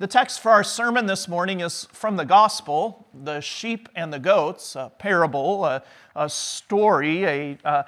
The text for our sermon this morning is from the Gospel, the sheep and the goats, a parable, a, a story. A,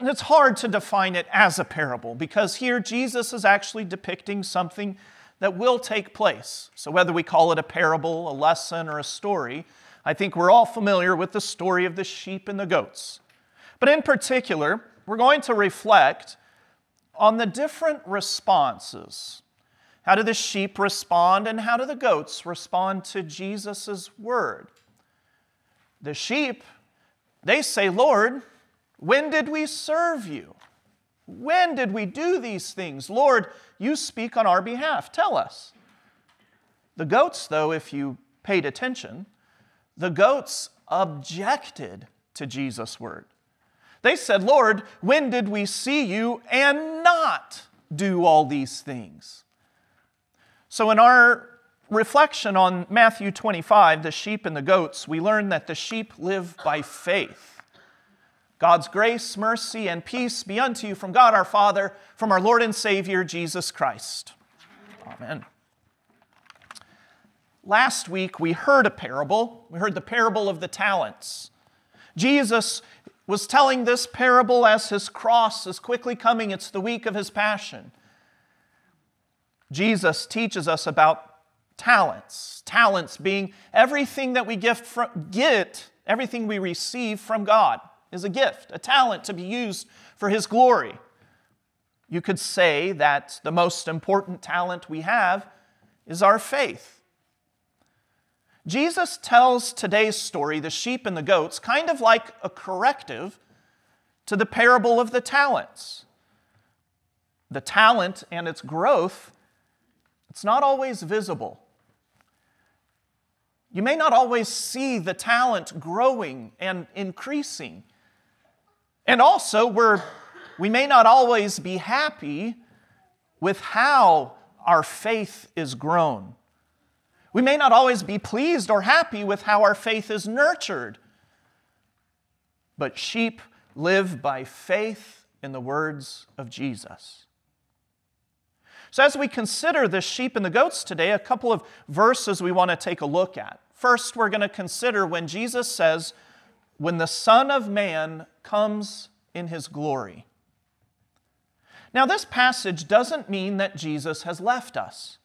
it's hard to define it as a parable because here Jesus is actually depicting something that will take place. So, whether we call it a parable, a lesson, or a story, I think we're all familiar with the story of the sheep and the goats. But in particular, we're going to reflect on the different responses how do the sheep respond, and how do the goats respond to Jesus' word? The sheep, they say, Lord, when did we serve you? When did we do these things? Lord, you speak on our behalf. Tell us. The goats, though, if you paid attention, the goats objected to Jesus' word. They said, Lord, when did we see you and not do all these things? So, in our reflection on Matthew 25, the sheep and the goats, we learn that the sheep live by faith. God's grace, mercy, and peace be unto you from God our Father, from our Lord and Savior, Jesus Christ. Amen. Last week, we heard a parable. We heard the parable of the talents. Jesus was telling this parable as his cross is quickly coming. It's the week of his passion. Jesus teaches us about talents. Talents being everything that we gift from, get, everything we receive from God is a gift, a talent to be used for His glory. You could say that the most important talent we have is our faith. Jesus tells today's story, the sheep and the goats, kind of like a corrective to the parable of the talents. The talent and its growth it's not always visible. You may not always see the talent growing and increasing. And also, we're, we may not always be happy with how our faith is grown. We may not always be pleased or happy with how our faith is nurtured. But sheep live by faith in the words of Jesus. So, as we consider the sheep and the goats today, a couple of verses we want to take a look at. First, we're going to consider when Jesus says, When the Son of Man comes in his glory. Now, this passage doesn't mean that Jesus has left us.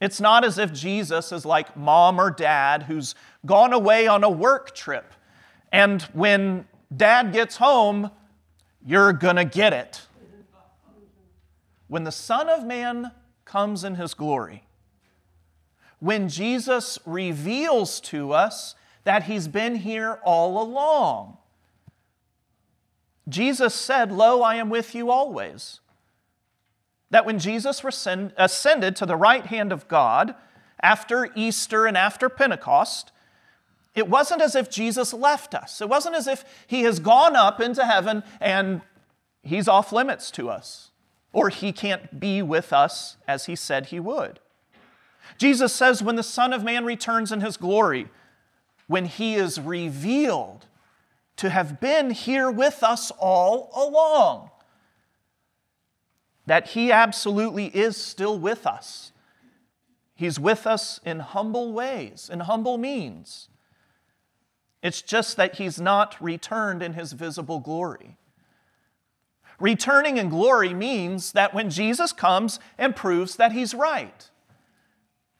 It's not as if Jesus is like mom or dad who's gone away on a work trip. And when dad gets home, you're going to get it when the Son of Man comes in his glory, when Jesus reveals to us that he's been here all along. Jesus said, Lo, I am with you always. That when Jesus ascended to the right hand of God after Easter and after Pentecost, it wasn't as if Jesus left us. It wasn't as if he has gone up into heaven and he's off limits to us or he can't be with us as he said he would. Jesus says, when the Son of Man returns in his glory, when he is revealed to have been here with us all along, that he absolutely is still with us. He's with us in humble ways, in humble means. It's just that he's not returned in his visible glory. Returning in glory means that when Jesus comes and proves that he's right,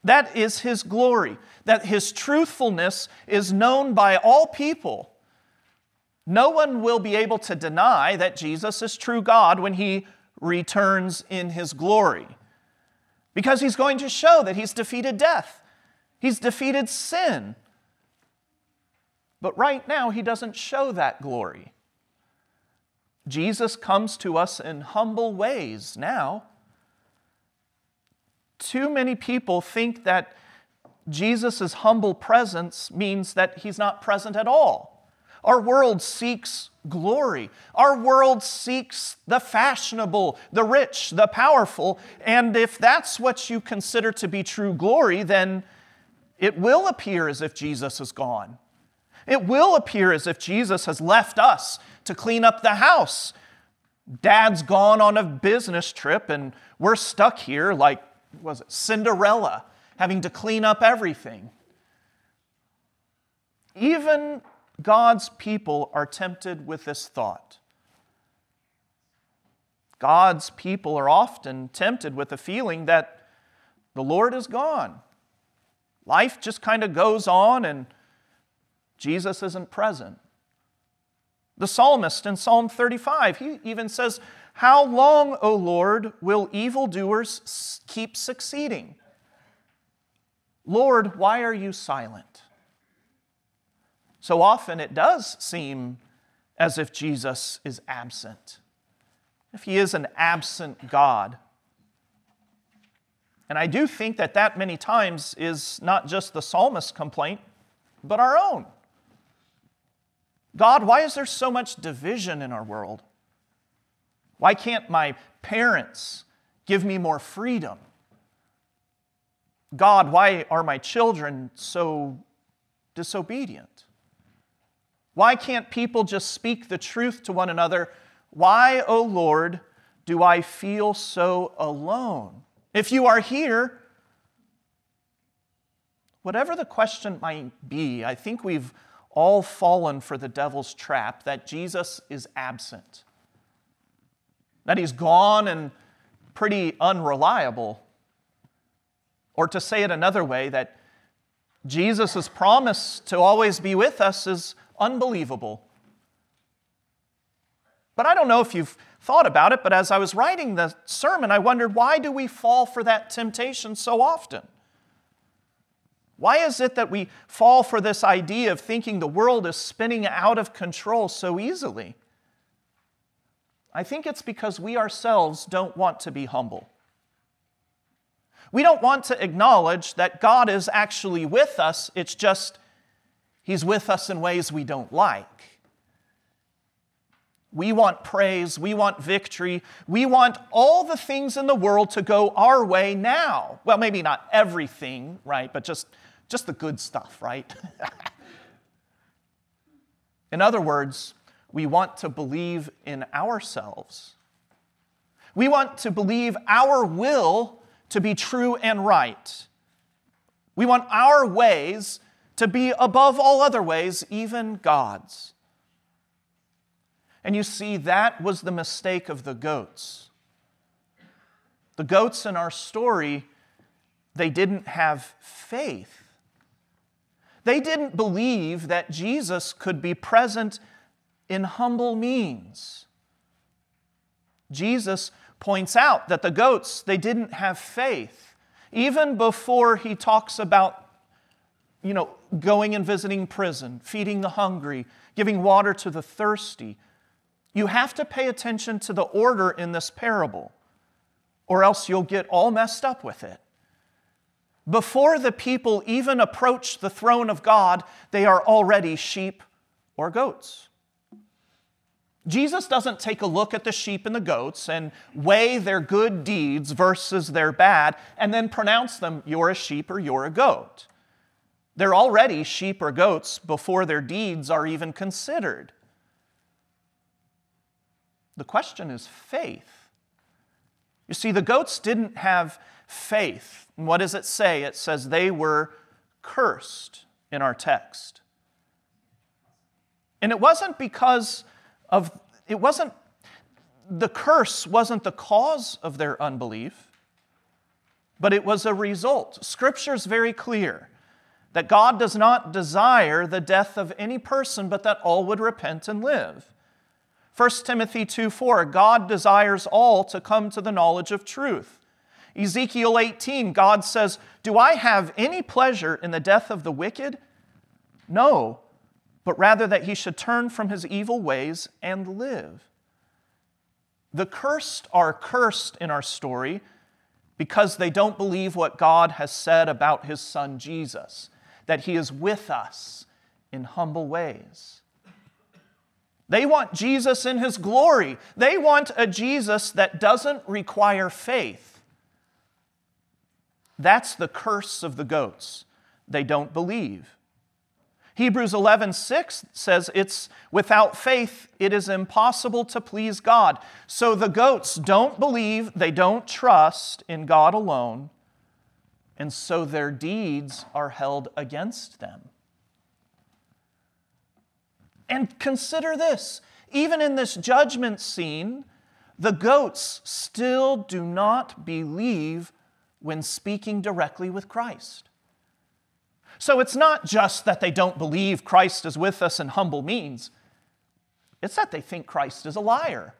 that is his glory, that his truthfulness is known by all people. No one will be able to deny that Jesus is true God when he returns in his glory. Because he's going to show that he's defeated death, he's defeated sin. But right now, he doesn't show that glory. Jesus comes to us in humble ways now. Too many people think that Jesus' humble presence means that he's not present at all. Our world seeks glory. Our world seeks the fashionable, the rich, the powerful. And if that's what you consider to be true glory, then it will appear as if Jesus is gone. It will appear as if Jesus has left us to clean up the house. Dad's gone on a business trip and we're stuck here like was it Cinderella having to clean up everything. Even God's people are tempted with this thought. God's people are often tempted with the feeling that the Lord is gone. Life just kind of goes on and Jesus isn't present. The psalmist in Psalm 35, he even says, How long, O Lord, will evildoers keep succeeding? Lord, why are you silent? So often it does seem as if Jesus is absent, if he is an absent God. And I do think that that many times is not just the psalmist's complaint, but our own. God, why is there so much division in our world? Why can't my parents give me more freedom? God, why are my children so disobedient? Why can't people just speak the truth to one another? Why, O oh Lord, do I feel so alone? If you are here, whatever the question might be, I think we've all fallen for the devil's trap that Jesus is absent, that he's gone and pretty unreliable. Or to say it another way, that Jesus' promise to always be with us is unbelievable. But I don't know if you've thought about it, but as I was writing the sermon, I wondered why do we fall for that temptation so often? Why is it that we fall for this idea of thinking the world is spinning out of control so easily? I think it's because we ourselves don't want to be humble. We don't want to acknowledge that God is actually with us, it's just He's with us in ways we don't like. We want praise. We want victory. We want all the things in the world to go our way now. Well, maybe not everything, right? But just just the good stuff, right? in other words, we want to believe in ourselves. We want to believe our will to be true and right. We want our ways to be above all other ways, even God's. And you see, that was the mistake of the goats. The goats in our story, they didn't have faith. They didn't believe that Jesus could be present in humble means. Jesus points out that the goats, they didn't have faith. Even before he talks about, you know, going and visiting prison, feeding the hungry, giving water to the thirsty, you have to pay attention to the order in this parable, or else you'll get all messed up with it. Before the people even approach the throne of God, they are already sheep or goats. Jesus doesn't take a look at the sheep and the goats and weigh their good deeds versus their bad and then pronounce them, you're a sheep or you're a goat. They're already sheep or goats before their deeds are even considered. The question is faith. You see, the goats didn't have faith. And what does it say? It says they were cursed in our text. And it wasn't because of, it wasn't, the curse wasn't the cause of their unbelief, but it was a result. Scripture is very clear that God does not desire the death of any person, but that all would repent and live. 1 Timothy 2 4, God desires all to come to the knowledge of truth. Ezekiel 18, God says, Do I have any pleasure in the death of the wicked? No, but rather that he should turn from his evil ways and live. The cursed are cursed in our story because they don't believe what God has said about his son Jesus, that he is with us in humble ways. They want Jesus in his glory. They want a Jesus that doesn't require faith. That's the curse of the goats. They don't believe. Hebrews 11:6 says it's without faith it is impossible to please God. So the goats don't believe, they don't trust in God alone. and so their deeds are held against them. And consider this even in this judgment scene, the goats still do not believe when speaking directly with Christ. So it's not just that they don't believe Christ is with us in humble means, it's that they think Christ is a liar.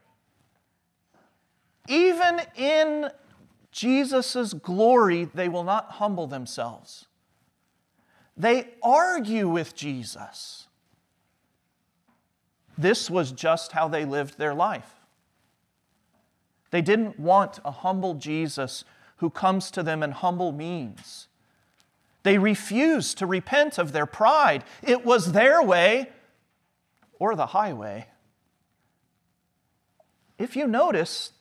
Even in Jesus' glory, they will not humble themselves. They argue with Jesus. This was just how they lived their life. They didn't want a humble Jesus who comes to them in humble means. They refused to repent of their pride. It was their way or the highway. If you notice,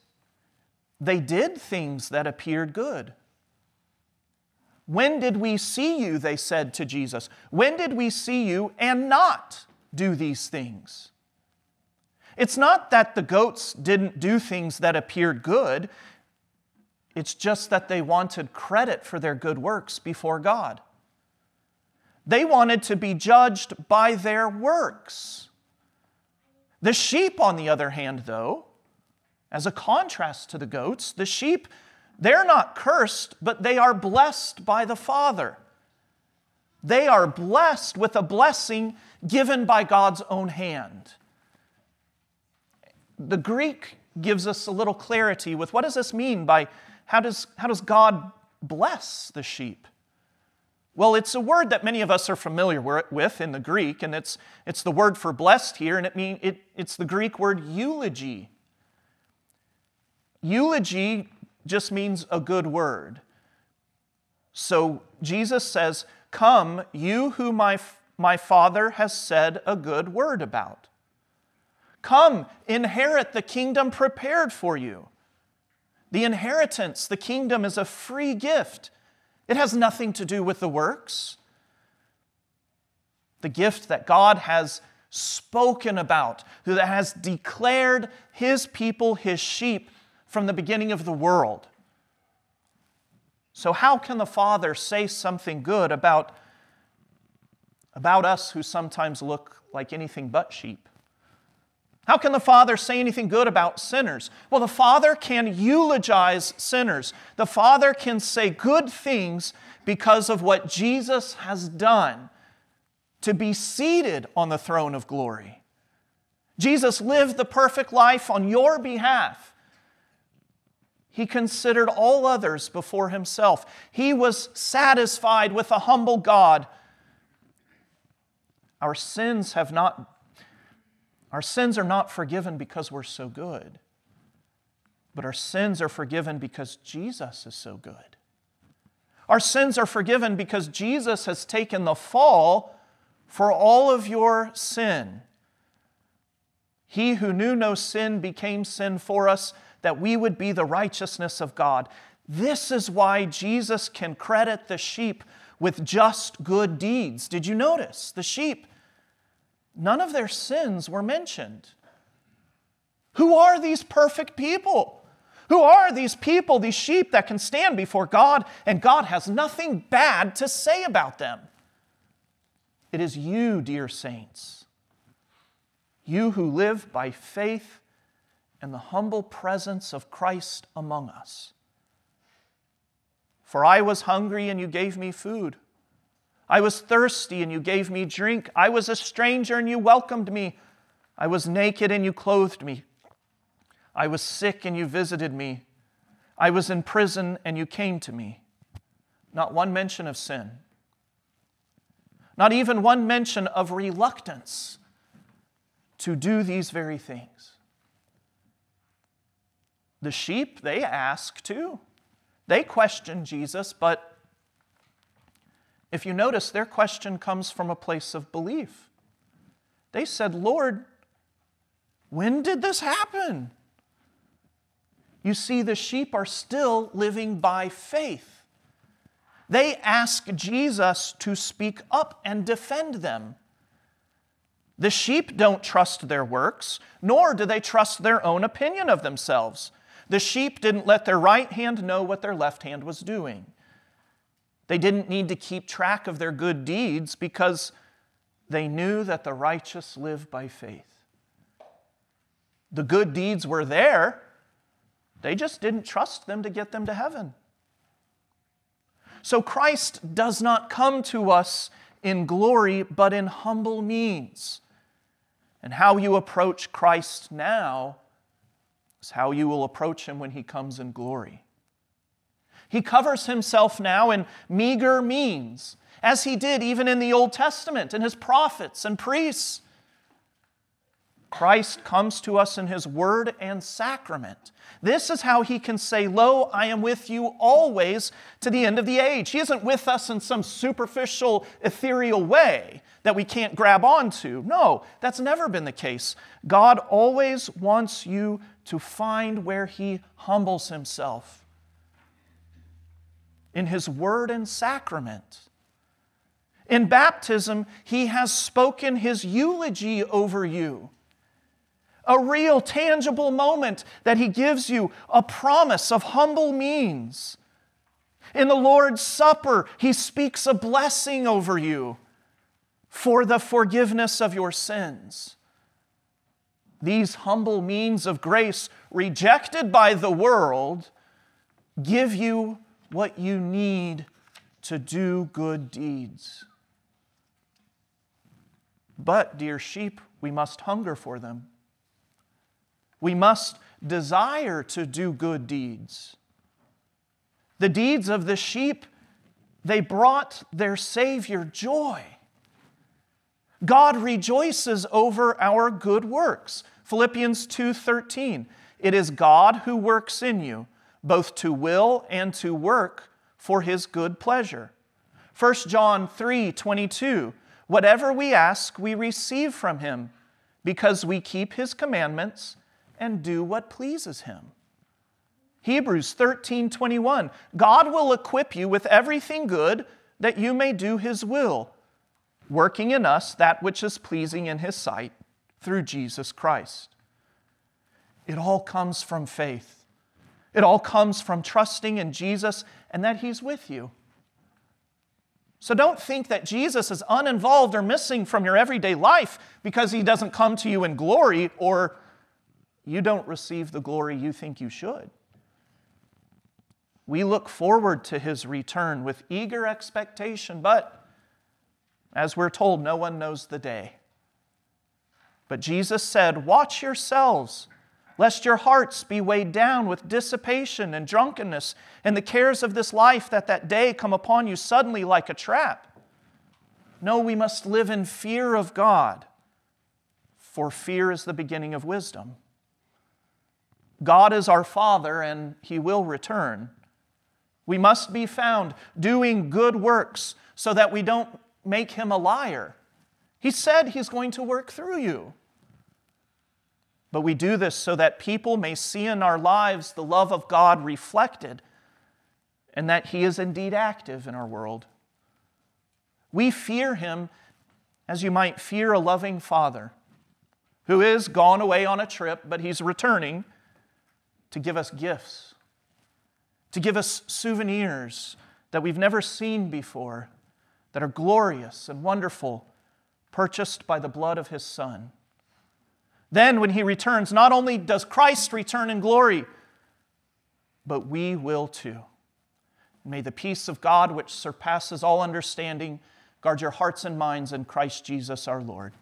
they did things that appeared good. When did we see you? They said to Jesus. When did we see you and not do these things? It's not that the goats didn't do things that appeared good, it's just that they wanted credit for their good works before God. They wanted to be judged by their works. The sheep, on the other hand, though, as a contrast to the goats, the sheep, they're not cursed, but they are blessed by the Father. They are blessed with a blessing given by God's own hand. The Greek gives us a little clarity with what does this mean by how does, how does God bless the sheep? Well, it's a word that many of us are familiar with in the Greek, and it's, it's the word for blessed here, and it mean, it, it's the Greek word eulogy. Eulogy just means a good word. So Jesus says, Come, you who my, my Father has said a good word about. Come, inherit the kingdom prepared for you. The inheritance, the kingdom, is a free gift. It has nothing to do with the works. The gift that God has spoken about, who has declared his people his sheep from the beginning of the world. So, how can the Father say something good about, about us who sometimes look like anything but sheep? How can the Father say anything good about sinners? Well, the Father can eulogize sinners. The Father can say good things because of what Jesus has done to be seated on the throne of glory. Jesus lived the perfect life on your behalf. He considered all others before himself. He was satisfied with a humble God. Our sins have not our sins are not forgiven because we're so good. But our sins are forgiven because Jesus is so good. Our sins are forgiven because Jesus has taken the fall for all of your sin. He who knew no sin became sin for us that we would be the righteousness of God. This is why Jesus can credit the sheep with just good deeds. Did you notice? The sheep, none of their sins were mentioned. Who are these perfect people? Who are these people, these sheep that can stand before God and God has nothing bad to say about them? It is you, dear saints, you who live by faith and the humble presence of Christ among us. For I was hungry and you gave me food. I was thirsty and you gave me drink. I was a stranger and you welcomed me. I was naked and you clothed me. I was sick and you visited me. I was in prison and you came to me. Not one mention of sin. Not even one mention of reluctance to do these very things. The sheep, they ask too. They question Jesus, but if you notice, their question comes from a place of belief. They said, Lord, when did this happen? You see, the sheep are still living by faith. They ask Jesus to speak up and defend them. The sheep don't trust their works, nor do they trust their own opinion of themselves. The sheep didn't let their right hand know what their left hand was doing. They didn't need to keep track of their good deeds because they knew that the righteous live by faith. The good deeds were there, they just didn't trust them to get them to heaven. So Christ does not come to us in glory, but in humble means. And how you approach Christ now is how you will approach him when he comes in glory. He covers himself now in meager means, as he did even in the Old Testament in his prophets and priests. Christ comes to us in his word and sacrament. This is how he can say, Lo, I am with you always to the end of the age. He isn't with us in some superficial, ethereal way that we can't grab onto. No, that's never been the case. God always wants you to find where he humbles himself in his word and sacrament. In baptism, he has spoken his eulogy over you a real, tangible moment that He gives you, a promise of humble means. In the Lord's Supper, He speaks a blessing over you for the forgiveness of your sins. These humble means of grace, rejected by the world, give you what you need to do good deeds. But, dear sheep, we must hunger for them. We must desire to do good deeds. The deeds of the sheep, they brought their Savior joy. God rejoices over our good works. Philippians 2:13. It is God who works in you, both to will and to work for his good pleasure. 1 John 3:22. Whatever we ask, we receive from him, because we keep his commandments and do what pleases him. Hebrews 13 21. God will equip you with everything good that you may do his will, working in us that which is pleasing in his sight through Jesus Christ. It all comes from faith. It all comes from trusting in Jesus and that he's with you. So don't think that Jesus is uninvolved or missing from your everyday life because he doesn't come to you in glory or you don't receive the glory you think you should. We look forward to his return with eager expectation, but as we're told, no one knows the day. But Jesus said, Watch yourselves, lest your hearts be weighed down with dissipation and drunkenness and the cares of this life, that that day come upon you suddenly like a trap. No, we must live in fear of God, for fear is the beginning of wisdom. God is our Father and He will return. We must be found doing good works so that we don't make Him a liar. He said He's going to work through you. But we do this so that people may see in our lives the love of God reflected and that He is indeed active in our world. We fear Him as you might fear a loving father who is gone away on a trip, but He's returning to give us gifts, to give us souvenirs that we've never seen before, that are glorious and wonderful, purchased by the blood of his Son. Then, when he returns, not only does Christ return in glory, but we will too. May the peace of God, which surpasses all understanding, guard your hearts and minds in Christ Jesus our Lord.